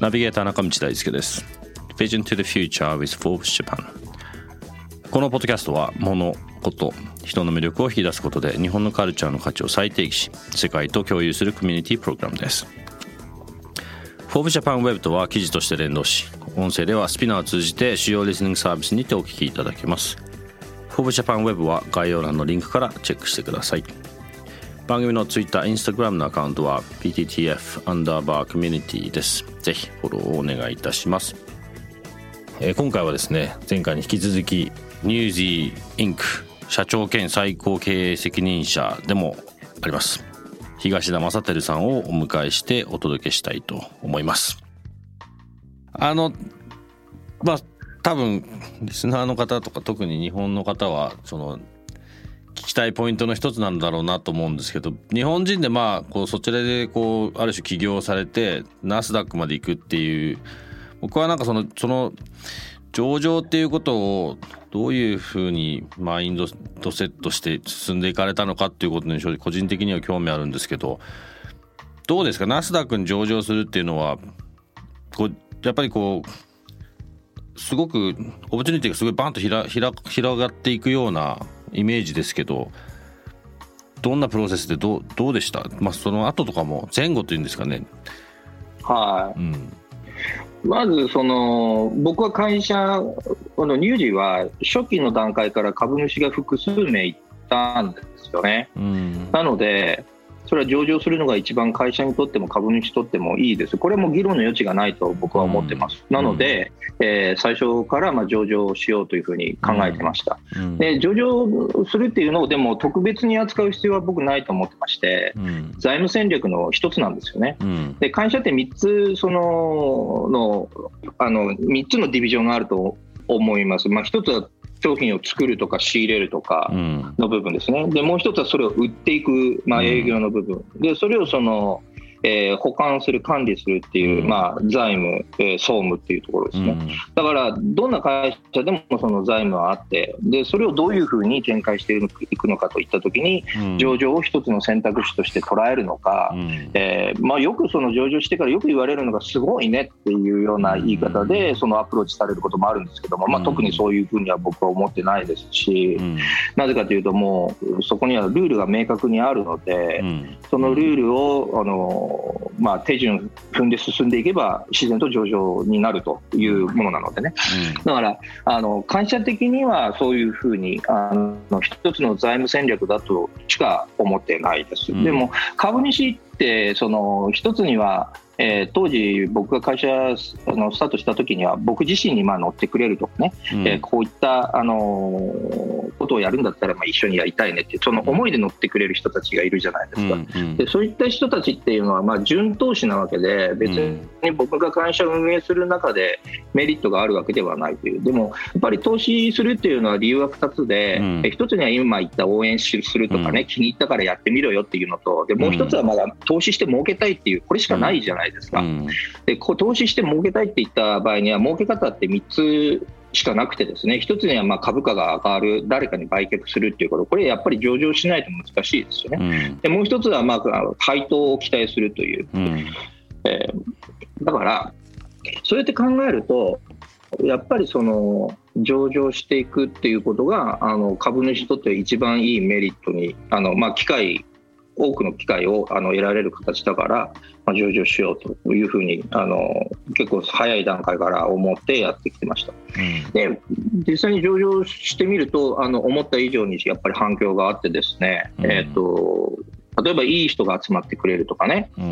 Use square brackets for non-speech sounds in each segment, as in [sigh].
ナビゲーター中道大輔です。Vision to the Future with Forbes Japan このポッドキャストは物こと人の魅力を引き出すことで日本のカルチャーの価値を再定義し世界と共有するコミュニティプログラムです。 Forbes Japan Web とは記事として連動し音声では SPINEAR を通じて主要リスニングサービスにてお聞きいただけます。 Forbes Japan Web は概要欄のリンクからチェックしてください。番組の Twitter、Instagram のアカウントは VTTF アンダーバー community です。ぜひフォローをお願いいたします、えー、今回はですね前回に引き続きニュージーインク社長兼最高経営責任者でもあります。東田正輝さんをお迎えしてお届けしたいと思います。あのまあ多分リスナーの方とか特に日本の方はその聞きたいポイントの一つなんだろうなと思うんですけど日本人でまあこうそちらでこうある種起業されてナスダックまで行くっていう僕はなんかそのその上場っていうことをどういうふうにマインドセットして進んでいかれたのかっていうことに正直個人的には興味あるんですけどどうですか？ナスダックに上場するっていうのはこうやっぱりこうすごくオプチュニティがすごいバンと広がっていくようなイメージですけどどんなプロセスでどうどうでした、まあ、その後とかも前後というんですかね。はい、うんまずその僕は会社この乳児は初期の段階から株主が複数名いたんですよね。うん、なのでそれは上場するのが一番会社にとっても株主にとってもいいです。これも議論の余地がないと僕は思ってます。うん、なので、うん、えー、最初からまあ上場しようというふうに考えてました。うん、で上場するっていうのをでも特別に扱う必要は僕ないと思ってまして、財務戦略の一つなんですよね。で会社って3つそののあの3つのディビジョンがあると思います。まあ、1つは商品を作るとか仕入れるとかの部分ですね、でもう一つはそれを売っていく、まあ、営業の部分、でそれをそのえー、保管する、管理するっていう、うん、まあ、財務、えー、総務っていうところですね、うん、だからどんな会社でもその財務はあってで、それをどういうふうに展開していくのかといったときに、うん、上場を一つの選択肢として捉えるのか、うん、えー、まあ、よくその上場してからよく言われるのが、すごいねっていうような言い方で、そのアプローチされることもあるんですけども、まあ、特にそういうふうには僕は思ってないですし、なぜかというと、もうそこにはルールが明確にあるので、そのルールをあのまあ、手順踏んで進んでいけば自然と上場になるというものなのでね、うん、だからあの会社的にはそういうふうにあの一つの財務戦略だとしか思ってないです。うん、でも株主ってその一つにはえー、当時、僕が会社あのスタートした時には僕自身にまあ乗ってくれるとかね、うん、えー、こういった、あのー、ことをやるんだったらまあ一緒にやりたいねってその思いで乗ってくれる人たちがいるじゃないですか、うんうん、でそういった人たちっていうのはまあ順投資なわけで別に僕が会社を運営する中でメリットがあるわけではないという。でもやっぱり投資するっていうのは理由は2つで、うん、え1つには今言った応援するとかね、気に入ったからやってみろよっていうのとでもう1つはまだ投資して儲けたいっていうこれしかないじゃないないですか、うん、でこう投資して儲けたいって言った場合には儲け方って3つしかなくてですね。1つにはま株価が上がる誰かに売却するっていうこと。これやっぱり上場しないと難しいですよね、うん、でもう1つはまあ配当を期待するという、うん、えー、だからそうやって考えるとやっぱりその上場していくっていうことがあの株主にとって一番いいメリットにあの、まあ、機会多くの機会をあの得られる形だから、まあ、上場しようというふうにあの結構早い段階から思ってやってきてました。うん、で実際に上場してみるとあの思った以上にやっぱり反響があってですね、うん、えーと、例えばいい人が集まってくれるとかね、うんう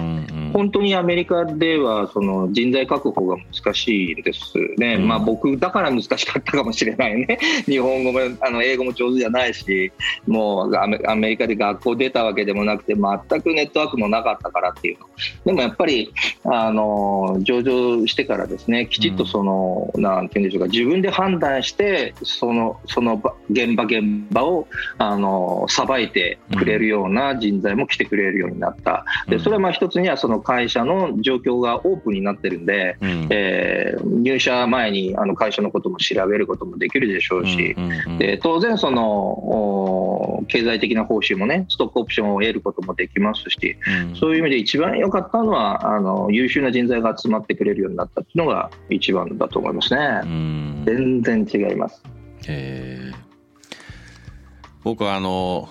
ん、本当にアメリカではその人材確保が難しいですね、うん、まあ、僕だから難しかったかもしれないね、[laughs] 日本語もあの英語も上手じゃないし、もうアメリカで学校出たわけでもなくて、全くネットワークもなかったからっていう。の、でもやっぱりあの上場してからですね、きちっとその、うん、なんていうんでしょうか、自分で判断して、そのその現場現場をあのさばいてくれるような人材も来てくれるようになった、でそれはまあ一つにはその会社の状況がオープンになってるんで、うん、えー、入社前にあの会社のことも調べることもできるでしょうし、で当然その経済的な報酬もねストックオプションを得ることもできますし、うん、そういう意味で一番良かったのはあの優秀な人材が集まってくれるようになったっていうのが一番だと思いますね。全然違います。僕はあの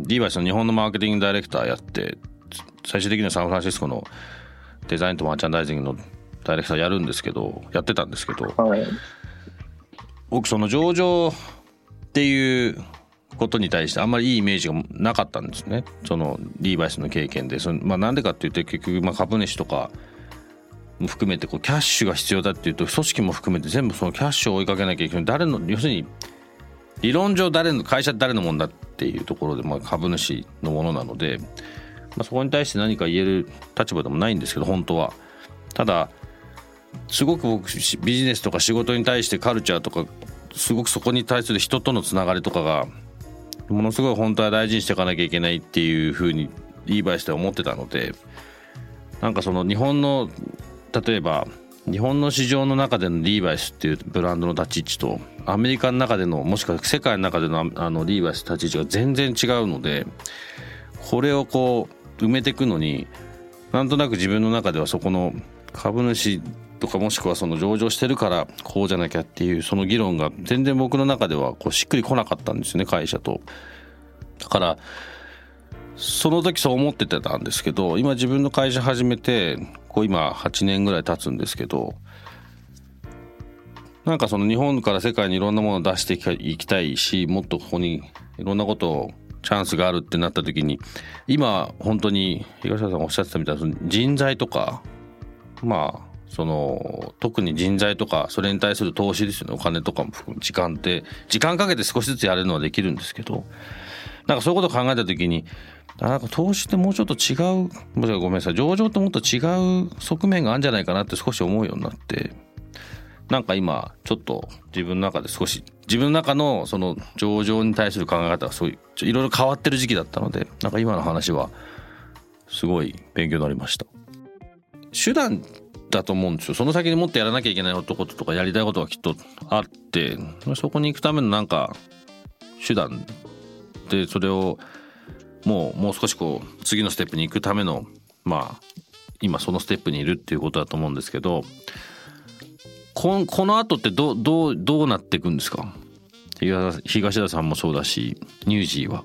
リーバイスの日本のマーケティングダイレクターやって最終的にはサンフランシスコのデザインとマーチャンダイジングのダイレクターやるんですけどやってたんですけど、はい、僕その上場っていうことに対してあんまりいいイメージがなかったんですね。そのリーバイスの経験で。その、まあ、なんでかっていうと結局まあ株主とかも含めてこうキャッシュが必要だっていうと組織も含めて全部そのキャッシュを追いかけなきゃいけない。誰の要するに理論上誰の会社誰のもんだっていうところで、まあ、株主のものなので、まあ、そこに対して何か言える立場でもないんですけど本当は。ただすごく僕ビジネスとか仕事に対してカルチャーとかすごくそこに対する人とのつながりとかがものすごい本当は大事にしていかなきゃいけないっていうふうにリーバイスで思ってたのでなんかその日本の例えば日本の市場の中でのリーバイスっていうブランドの立ち位置とアメリカの中でのもしくは世界の中でのあのリーバイス立ち位置が全然違うのでこれをこう埋めていくのになんとなく自分の中ではそこの株主とかもしくはその上場してるからこうじゃなきゃっていうその議論が全然僕の中ではこうしっくりこなかったんですね会社と。だからその時そう思ってたんですけど今自分の会社始めてこう今8年ぐらい経つんですけどなんかその日本から世界にいろんなものを出していきたいしもっとここにいろんなことをチャンスがあるってなった時に今本当に東川さんがおっしゃってたみたいな人材とかまあその特に人材とかそれに対する投資ですよね。お金とかも含む。時間って時間かけて少しずつやれるのはできるんですけどなんかそういうことを考えた時になんか投資ってもうちょっと違うごめんなさい上場ってもっと違う側面があるんじゃないかなって少し思うようになってなんか今ちょっと自分の中で少し自分の中のその上場に対する考え方がそういういろいろ変わってる時期だったのでなんか今の話はすごい勉強になりました。手段だと思うんですよ。その先にもっとやらなきゃいけないこととかやりたいことがきっとあってそこに行くためのなんか手段でそれをもうもう少しこう次のステップに行くためのまあ今そのステップにいるっていうことだと思うんですけどここの後ってどどうどうなっていくんですか？東田さんもそうだしニュージーは。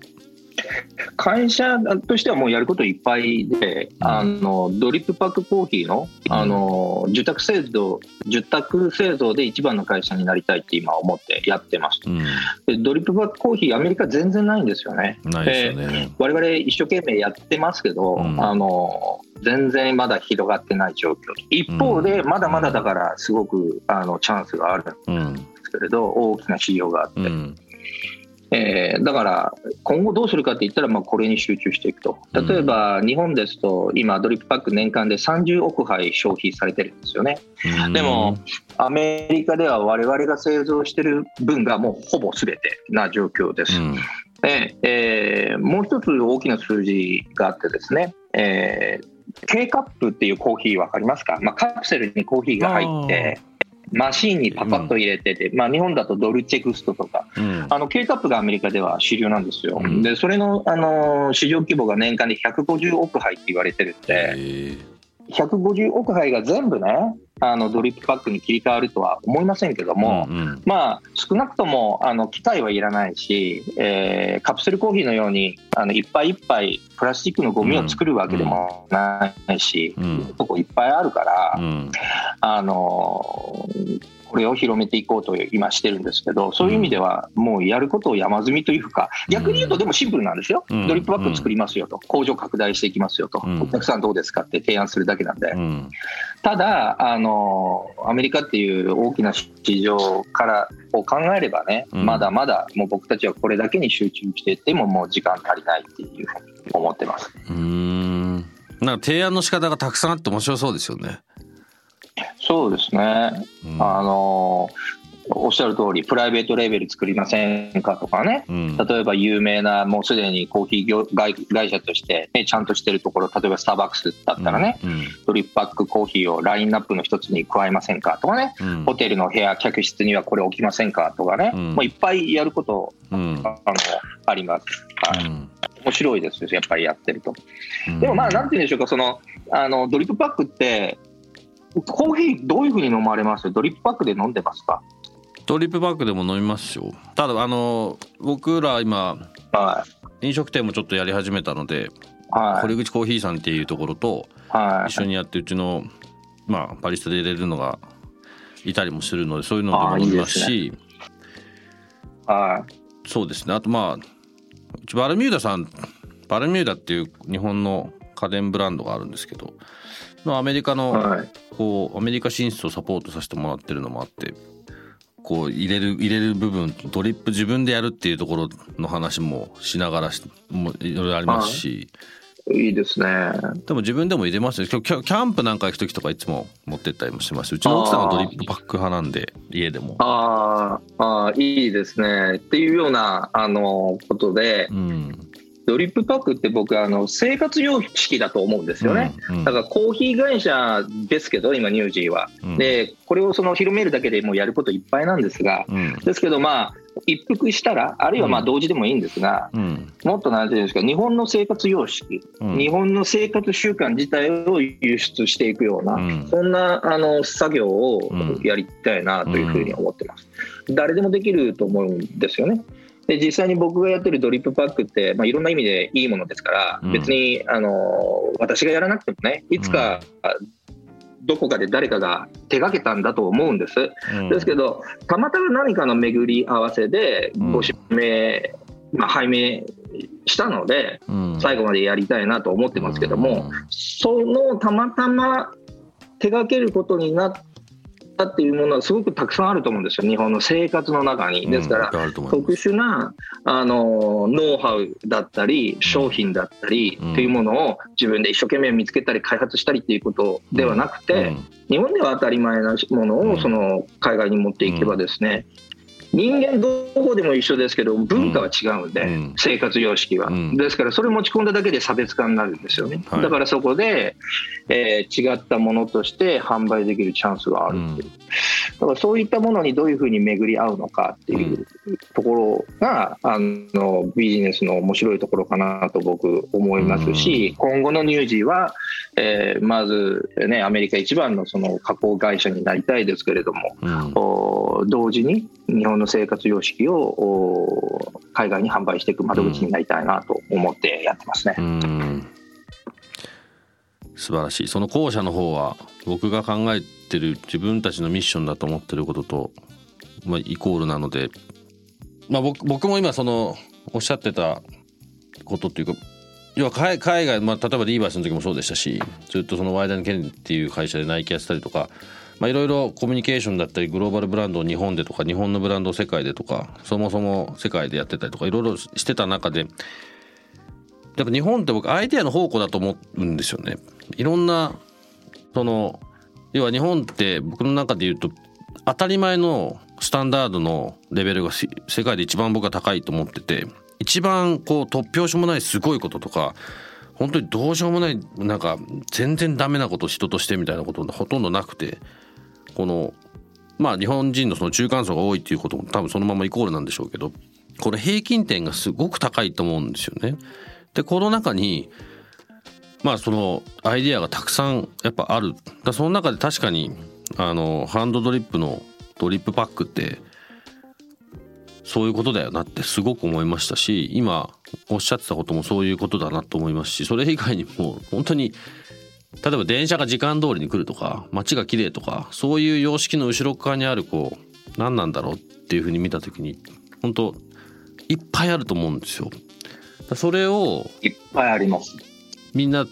会社としてはもうやることいっぱいで、うん、あのドリップパックコーヒーのあの、受託製造受託製造で一番の会社になりたいって今思ってやってます、うん、でドリップパックコーヒーアメリカ全然ないんですよね。ないですね。我々一生懸命やってますけど、うん、あの全然まだ広がってない状況。一方でまだまだだからすごくあのチャンスがあるんですけれど、大きな市場があって。えー、だから今後どうするかって言ったらまあこれに集中していくと。例えば日本ですと今ドリップパック年間で30億杯消費されてるんですよね、でもアメリカでは我々が製造してる分がもうほぼ全てな状況です、でえー、もう一つ大きな数字があってですね、えー K カップっていうコーヒー分かりますか、まあ、カプセルにコーヒーが入ってマシンにパパッと入れてて、うん、まあ、日本だとドルチェグストとか、うん、あの K カップがアメリカでは主流なんですよ、うん、でそれのあの市場規模が年間で150億杯って言われてるんで、150億杯が全部ねあのドリップパックに切り替わるとは思いませんけども、うんうん、まあ、少なくともあの機械はいらないし、えー、カプセルコーヒーのようにあのいっぱいいっぱいプラスチックのゴミを作るわけでもないし、うん、とこいっぱいあるから、うん、あのこれを広めていこうと今してるんですけど、そういう意味では、もうやることを山積みというか、逆に言うと、でもシンプルなんですよ、ドリップバッグ作りますよと、工場拡大していきますよと、お客さんどうですかって提案するだけなんで、ただあの、アメリカっていう大きな市場からを考えればね、まだまだもう僕たちはこれだけに集中してても、もう時間足りないっていうふうに思ってます。うん。なんか提案の仕方がたくさんあって面白そうですよね。そうですね、うん、あのおっしゃる通り、プライベートレーベル作りませんかとかね、うん、例えば有名な、もうすでにコーヒー業会社として、ね、ちゃんとしてるところ、例えばスターバックスだったらね、うん、ドリップバックコーヒーをラインナップの一つに加えませんかとかね、うん、ホテルの部屋、客室にはこれ置きませんかとかね、もういっぱいやること、あのあります。はい。面白いですよ、やっぱりやってると。でもまあ、なんて言うんでしょうか、そのあのドリップパックって、コーヒーどういうふうに飲まれます？ドリップパックで飲んでますか？ドリップバッグでも飲みますよ。ただあの僕ら今、はい、飲食店もちょっとやり始めたので、はい、堀口コーヒーさんっていうところと一緒にやってうちの、まあ、バリスタで入れるのがいたりもするのでそういうのでも飲みますし。はい、そうですね。あとまあバルミューダさんバルミューダっていう日本の家電ブランドがあるんですけどのアメリカの、こうアメリカ進出をサポートさせてもらってるのもあってこう入れる入れる部分ドリップ自分でやるっていうところの話もしながらもいろいろありますし。いいですね。でも自分でも入れますよ。キャキャンプなんか行く時とかいつも持ってったりもします。うちの奥さんがドリップパック派なんで家でも。ああいいですね。っていうようなあのことで、うん、ドリップパックって僕あの生活様式だと思うんですよね、うんうん、だからコーヒー会社ですけど今ニュージーは、うん、でこれをその広めるだけでもうやることいっぱいなんですが、うん、ですけどまあ一服したらあるいはまあ同時でもいいんですが、うん、もっとなんていうんですか日本の生活様式、日本の生活習慣自体を輸出していくような、そんなあの作業をやりたいなというふうに思ってます、誰でもできると思うんですよねで実際に僕がやってるドリップパックって、まあ、いろんな意味でいいものですから、うん、別にあの私がやらなくてもねいつか、どこかで誰かが手がけたんだと思うんです、うん、ですけどたまたま何かの巡り合わせでご指名、うん、まあ、拝命したので、最後までやりたいなと思ってますけども、そのたまたま手がけることになっっていうものはすごくたくさんあると思うんですよ、日本の生活の中に。ですから、うん、特殊なあのノウハウだったり、商品だったりっていうものを自分で一生懸命見つけたり、開発したりっていうことではなくて、日本では当たり前なものをその海外に持っていけばですね、人間どこでも一緒ですけど文化は違うんで、うん、生活様式は、うん、ですからそれ持ち込んだだけで差別化になるんですよね、はい、だからそこで、えー、違ったものとして販売できるチャンスがあるっていう、うん、だからそういったものにどういうふうに巡り合うのかっていうところが、あのビジネスの面白いところかなと僕思いますし、今後のニュージーは、えー、まず、ね、アメリカ一番のその加工会社になりたいですけれども、同時に日本のの生活様式を海外に販売していく窓口になりたいなと思ってやってますね。素晴らしい。その後者の方は僕が考えてる自分たちのミッションだと思ってることと、まあ、イコールなので、まあ僕、僕も今そのおっしゃってたことっていうか要は海外、まあ、例えばリーバイスの時もそうでしたしずっとそのワイダン・ケンっていう会社でナイキやってたりとかまあ、いろいろコミュニケーションだったりグローバルブランドを日本でとか日本のブランドを世界でとかそもそも世界でやってたりとかいろいろしてた中でやっぱ日本って僕アイデアの宝庫だと思うんですよね。いろんなその要は日本って僕の中で言うと当たり前のスタンダードのレベルが世界で一番僕は高いと思ってて一番こう突拍子もないすごいこととか本当にどうしようもないなんか全然ダメなこと人としてみたいなことほとんどなくてこのまあ日本人のその中間層が多いっていうことも多分そのままイコールなんでしょうけどこれ平均点がすごく高いと思うんですよね。でこの中にまあそのアイデアがたくさんやっぱあるだその中で確かにあのハンドドリップのドリップパックってそういうことだよなってすごく思いましたし今おっしゃってたこともそういうことだなと思いますしそれ以外にも本当に例えば電車が時間通りに来るとか街が綺麗とかそういう様式の後ろ側にあるこう何なんだろうっていうふうに見た時に本当いっぱいあると思うんですよ。それをいっぱいありますみんな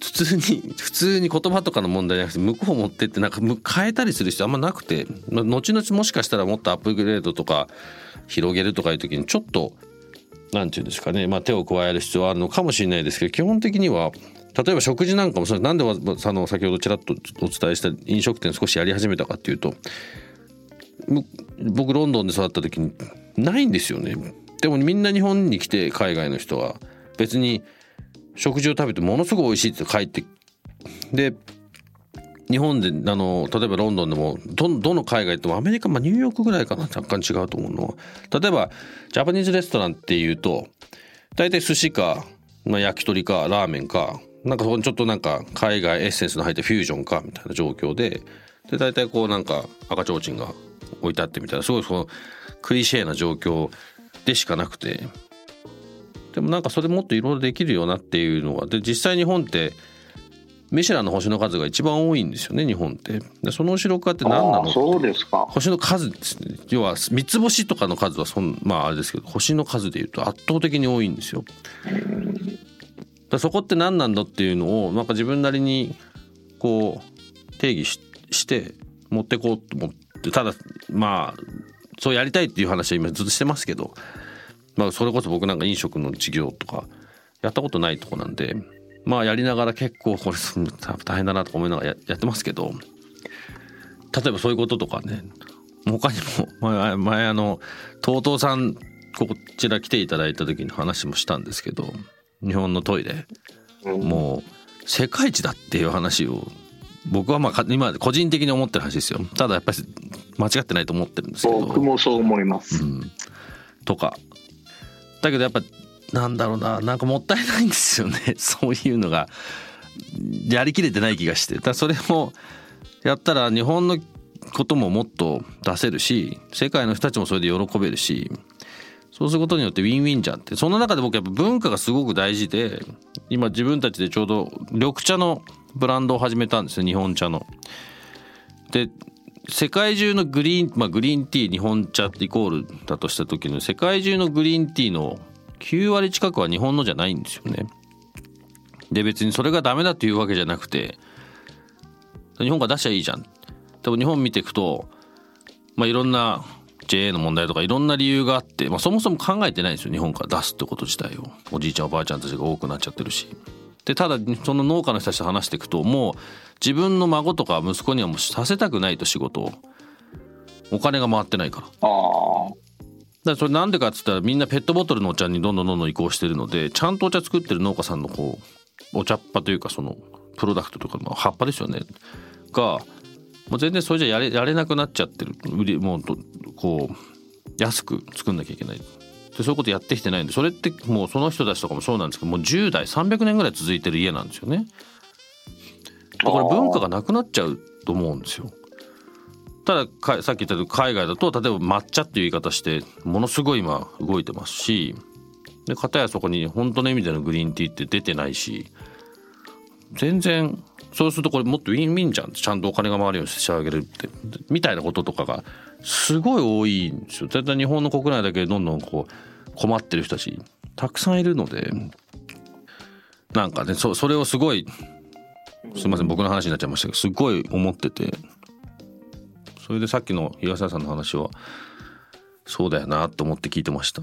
普通に普通に言葉とかの問題じゃなくて向こう持ってってなんか変えたりする必要あんまなくて後々もしかしたらもっとアップグレードとか広げるとかいう時にちょっと何て言うんですかね、まあ、手を加える必要はあるのかもしれないですけど基本的には例えば食事なんかもそれなんであの先ほどちらっとお伝えした飲食店少しやり始めたかっていうと僕ロンドンで育った時にないんですよね。でもみんな日本に来て海外の人は別に食事を食べてものすごい美味しいって帰ってで日本であの例えばロンドンでもどどの海外でもアメリカ、まあ、ニューヨークぐらいかな若干違うと思うのは。例えばジャパニーズレストランっていうと大体寿司か、まあ、焼き鳥かラーメンかなんかそこにちょっとなんか海外エッセンスの入ったフュージョンかみたいな状況でで大体こうなんか赤ちょうちんが置いてあってみたいなすごいそのクリシェな状況でしかなくて。でもなんかそれもっといろいろできるよなっていうのはで実際日本ってミシュランの星の数が一番多いんですよね日本って。でその後ろ側って何なのそうですか。星の数ですね。要は三つ星とかの数はそんまああれですけど星の数でいうと圧倒的に多いんですよ。だそこって何なんだっていうのをなんか自分なりにこう定義して持ってこうと思ってただまあそうやりたいっていう話は今ずっとしてますけど、まあ、それこそ僕なんか飲食の事業とかやったことないとこなんでまあやりながら結構これ大変だなとか思いながらやってますけど例えばそういうこととかね他にも前前あの TOTO さんこちら来ていただいた時に話もしたんですけど日本のトイレ、もう世界一だっていう話を僕はまあ今個人的に思ってる話ですよ。ただやっぱり間違ってないと思ってるんですけど。僕もそう思います、うん、とか。だけどやっぱなんだろうな。なんかもったいないんですよね。[laughs] そういうのが。やりきれてない気がして。だそれもやったら日本のことももっと出せるし世界の人たちもそれで喜べるしそうすることによってウィンウィンじゃんってその中で僕やっぱ文化がすごく大事で今自分たちでちょうど緑茶のブランドを始めたんですよ日本茶の。で世界中のグリーン、まあ、グリーンティー日本茶ってイコールだとした時の世界中のグリーンティーの9割近くは日本のじゃないんですよね。で別にそれがダメだっていうわけじゃなくて日本が出しゃいいじゃん。でも日本見ていくと、まあ、いろんな JA の問題とかいろんな理由があって、まあ、そもそも考えてないんですよ日本から出すってこと自体を。おじいちゃんおばあちゃんたちが多くなっちゃってるし。でただその農家の人たちと話していくともう自分の孫とか息子にはもうさせたくないと仕事を。お金が回ってないから。あだからそれなんでかっつったらみんなペットボトルのお茶にどんどんどんどん移行してるのでちゃんとお茶作ってる農家さんのこうお茶っ葉というかそのプロダクトとか、まあ、葉っぱですよね。がもう全然それじゃやれやれなくなっちゃってる。売りもうこう安く作んなきゃいけないでそういうことやってきてないんでそれってもうその人たちとかもそうなんですけどもう10代300年ぐらい続いてる家なんですよね。これ文化がなくなっちゃうと思うんですよ。ただかさっき言った海外だと例えば抹茶っていう言い方してものすごい今動いてますしで片やそこに本当の意味でのグリーンティーって出てないし全然そうするとこれもっとウィンウィンじゃんちゃんとお金が回るようにしてあげるってみたいなこととかがすごい多いんですよ。だいたい日本の国内だけでどんどんこう困ってる人たちたくさんいるのでなんかねそそれをすごいすいません僕の話になっちゃいましたけどすごい思っててそれでさっきの東田さんの話はそうだよなと思って聞いてました。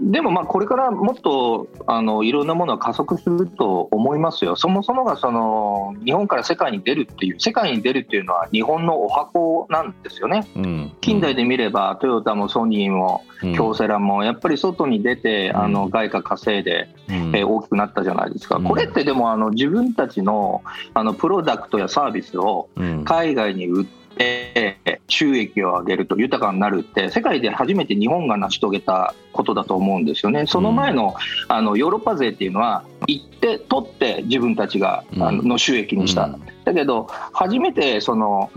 でもまあこれからもっとあのいろんなものは加速すると思いますよ、そもそもがその日本から世界に出るっていう、世界に出るっていうのは日本のお箱なんですよね、うん、近代で見ればトヨタもソニーも京セラもやっぱり外に出て、あの外貨稼いで、え大きくなったじゃないですか、これってでもあの自分たちのあのプロダクトやサービスを海外に売って、て収益を上げると豊かになるって世界で初めて日本が成し遂げたことだと思うんですよね。その前のあのヨーロッパ勢っていうのは行って取って自分たちがあの収益にした。だけど初めてその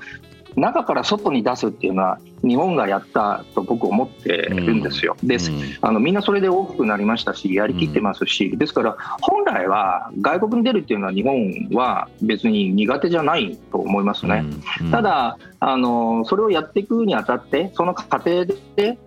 中から外に出すっていうのは日本がやったと僕思ってるんですよ。です、あのみんなそれで大きくなりましたしやりきってますし、ですから本来は外国に出るっていうのは日本は別に苦手じゃないと思いますね。ただあのそれをやっていくにあたってその過程で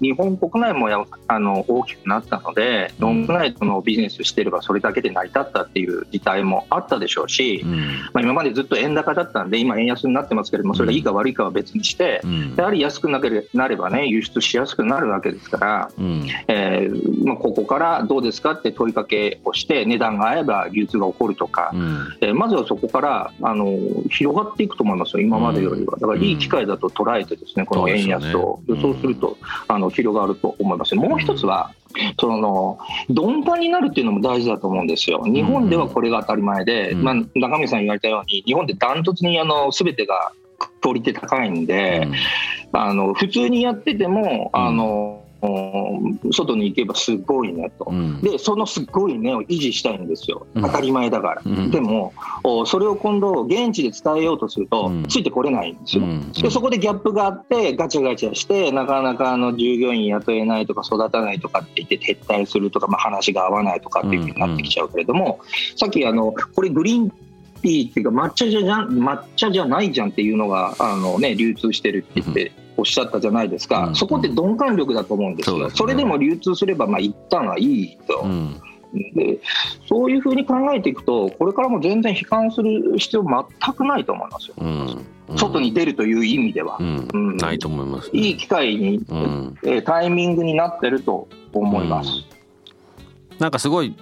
日本国内もやあの大きくなったので、日本国内とのビジネスしてればそれだけで成り立ったっていう事態もあったでしょうし、うん、まあ、今までずっと円高だったんで、今、円安になってますけれども、それがいいか悪いかは別にして、うん、やはり安くなればね、輸出しやすくなるわけですから、うん、えー、まあ、ここからどうですかって問いかけをして、値段が合えば流通が起こるとか、うん、えー、まずはそこからあの広がっていくと思いますよ、今までよりは。だからいい機会だと捉えて、ですねこの円安を、そうするとあの広がると思います。もう一つは、その鈍感になるっていうのも大事だと思うんですよ。日本ではこれが当たり前で、うん、まあ、中身さん言われたように、日本でダントツにあの全てがクオリティ高いんで、うん、あの普通にやってても、あの外に行けばすごいねと、うん、でそのすごいねを維持したいんですよ、当たり前だから、うん、でもそれを今度、現地で伝えようとすると、ついてこれないんですよ、でそこでギャップがあって、ガチャガチャして、なかなかあの従業員雇えないとか、育たないとかって言って、撤退するとか、まあ、話が合わないとかっていうふうになってきちゃうけれども、さっきあの、これ、グリーンティーっていうか抹茶じゃ抹茶じゃないじゃんっていうのがあの、ね、流通してるって言っておっしゃったじゃないですか、うん、そこって鈍感力だと思うんですよ、そ、ね、それでも流通すれば、まあ一旦はいいと。うん。でそういうふうに考えていくと、これからも全然悲観する必要全くないと思いますよ、うん。うん、外に出るという意味では。うん、ないと思います、ね、いい機会に、うん、えタイミングになってると思います。なんかすごい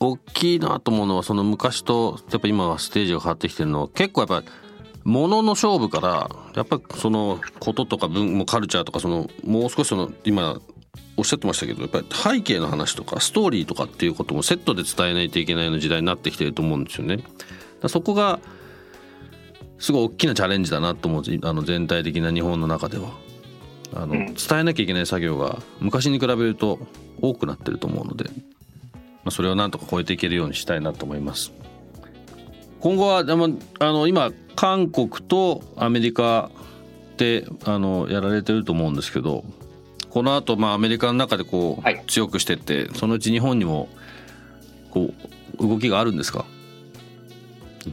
大きいなと思うのはその昔とやっぱ今はステージが変わってきてるのは結構やっぱものの勝負からやっぱそのこととか文もカルチャーとかそのもう少しその今おっしゃってましたけどやっぱり背景の話とかストーリーとかっていうこともセットで伝えないといけないような時代になってきてると思うんですよね。そこがすごい大きなチャレンジだなと思うあの全体的な日本の中ではあの伝えなきゃいけない作業が昔に比べると多くなってると思うので、まあ、それをなんとか超えていけるようにしたいなと思います。今後はあの今韓国とアメリカであのやられてると思うんですけどこの後、まあアメリカの中でこう、はい、強くしてってそのうち日本にもこう動きがあるんですか？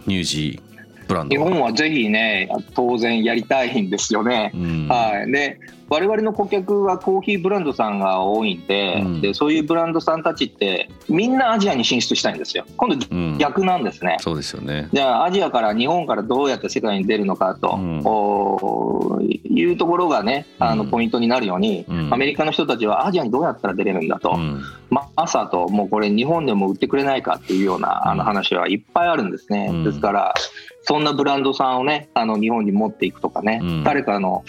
ニュージーブランド日本はぜひね当然やりたいんですよね。うん、はい、で我々の顧客はコーヒーブランドさんが多いんでうん、でそういうブランドさんたちってみんなアジアに進出したいんですよ。今度逆なんですね、うん、そうですよね。じゃあアジアから日本からどうやって世界に出るのかと、うん、いうところがねあのポイントになるように、アメリカの人たちはアジアにどうやったら出れるんだと、まあ、朝ともうこれ日本でも売ってくれないかっていうようなあの話はいっぱいあるんですね、ですからそんなブランドさんをねあの日本に持っていくとかね、誰かの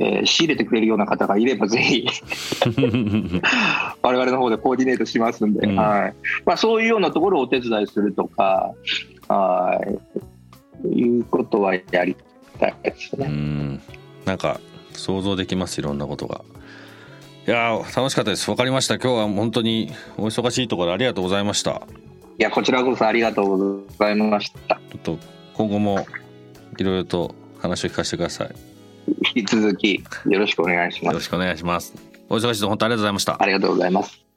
えー、仕入れてくれるような方がいればぜひ [laughs] 我々の方でコーディネートしますんで、うん、はい。まあ、そういうようなところをお手伝いするとかはい。いうことはやりたいですね。うん。なんか想像できますいろんなことが。いや楽しかったです。分かりました。今日は本当にお忙しいところありがとうございました。いやこちらこそありがとうございました。ちょっと今後もいろいろと話を聞かせてください引き続きよろしくお願いします。よろしくお願いします。お忙しいと本当ありがとうございました。ありがとうございます。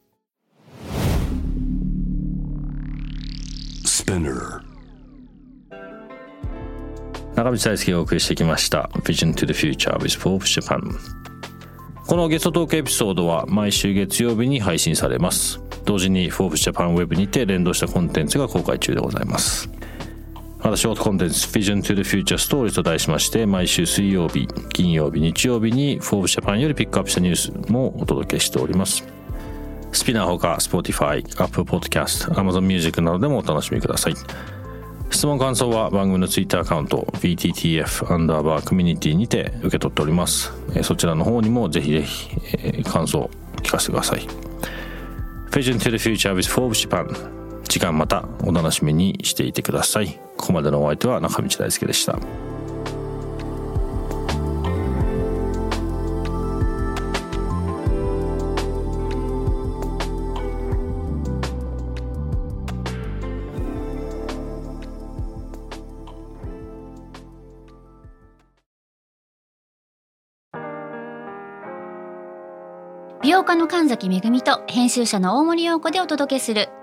中道大輔がお送りしてきました Vision to the Future with Forbes Japan このゲストトークエピソードは毎週月曜日に配信されます同時に Forbes Japan Web にて連動したコンテンツが公開中でございますまたショートコンテンツ Vision to the Future Story と題しまして毎週水曜日、金曜日、日曜日に Forbes Japan よりピックアップしたニュースもお届けしております。スピナーほか Spotify、Apple Podcast、Amazon Music などでもお楽しみください。質問感想は番組の Twitter アカウント VTTF アンダーバーコミュニティにて受け取っております。そちらの方にもぜひぜひ感想を聞かせてください。Vision to the Future with Forbes Japan 次回またお楽しみにしていてください。ここまでのお相手は中道大輔でした。美容家の神崎恵と編集者の大森洋子でお届けする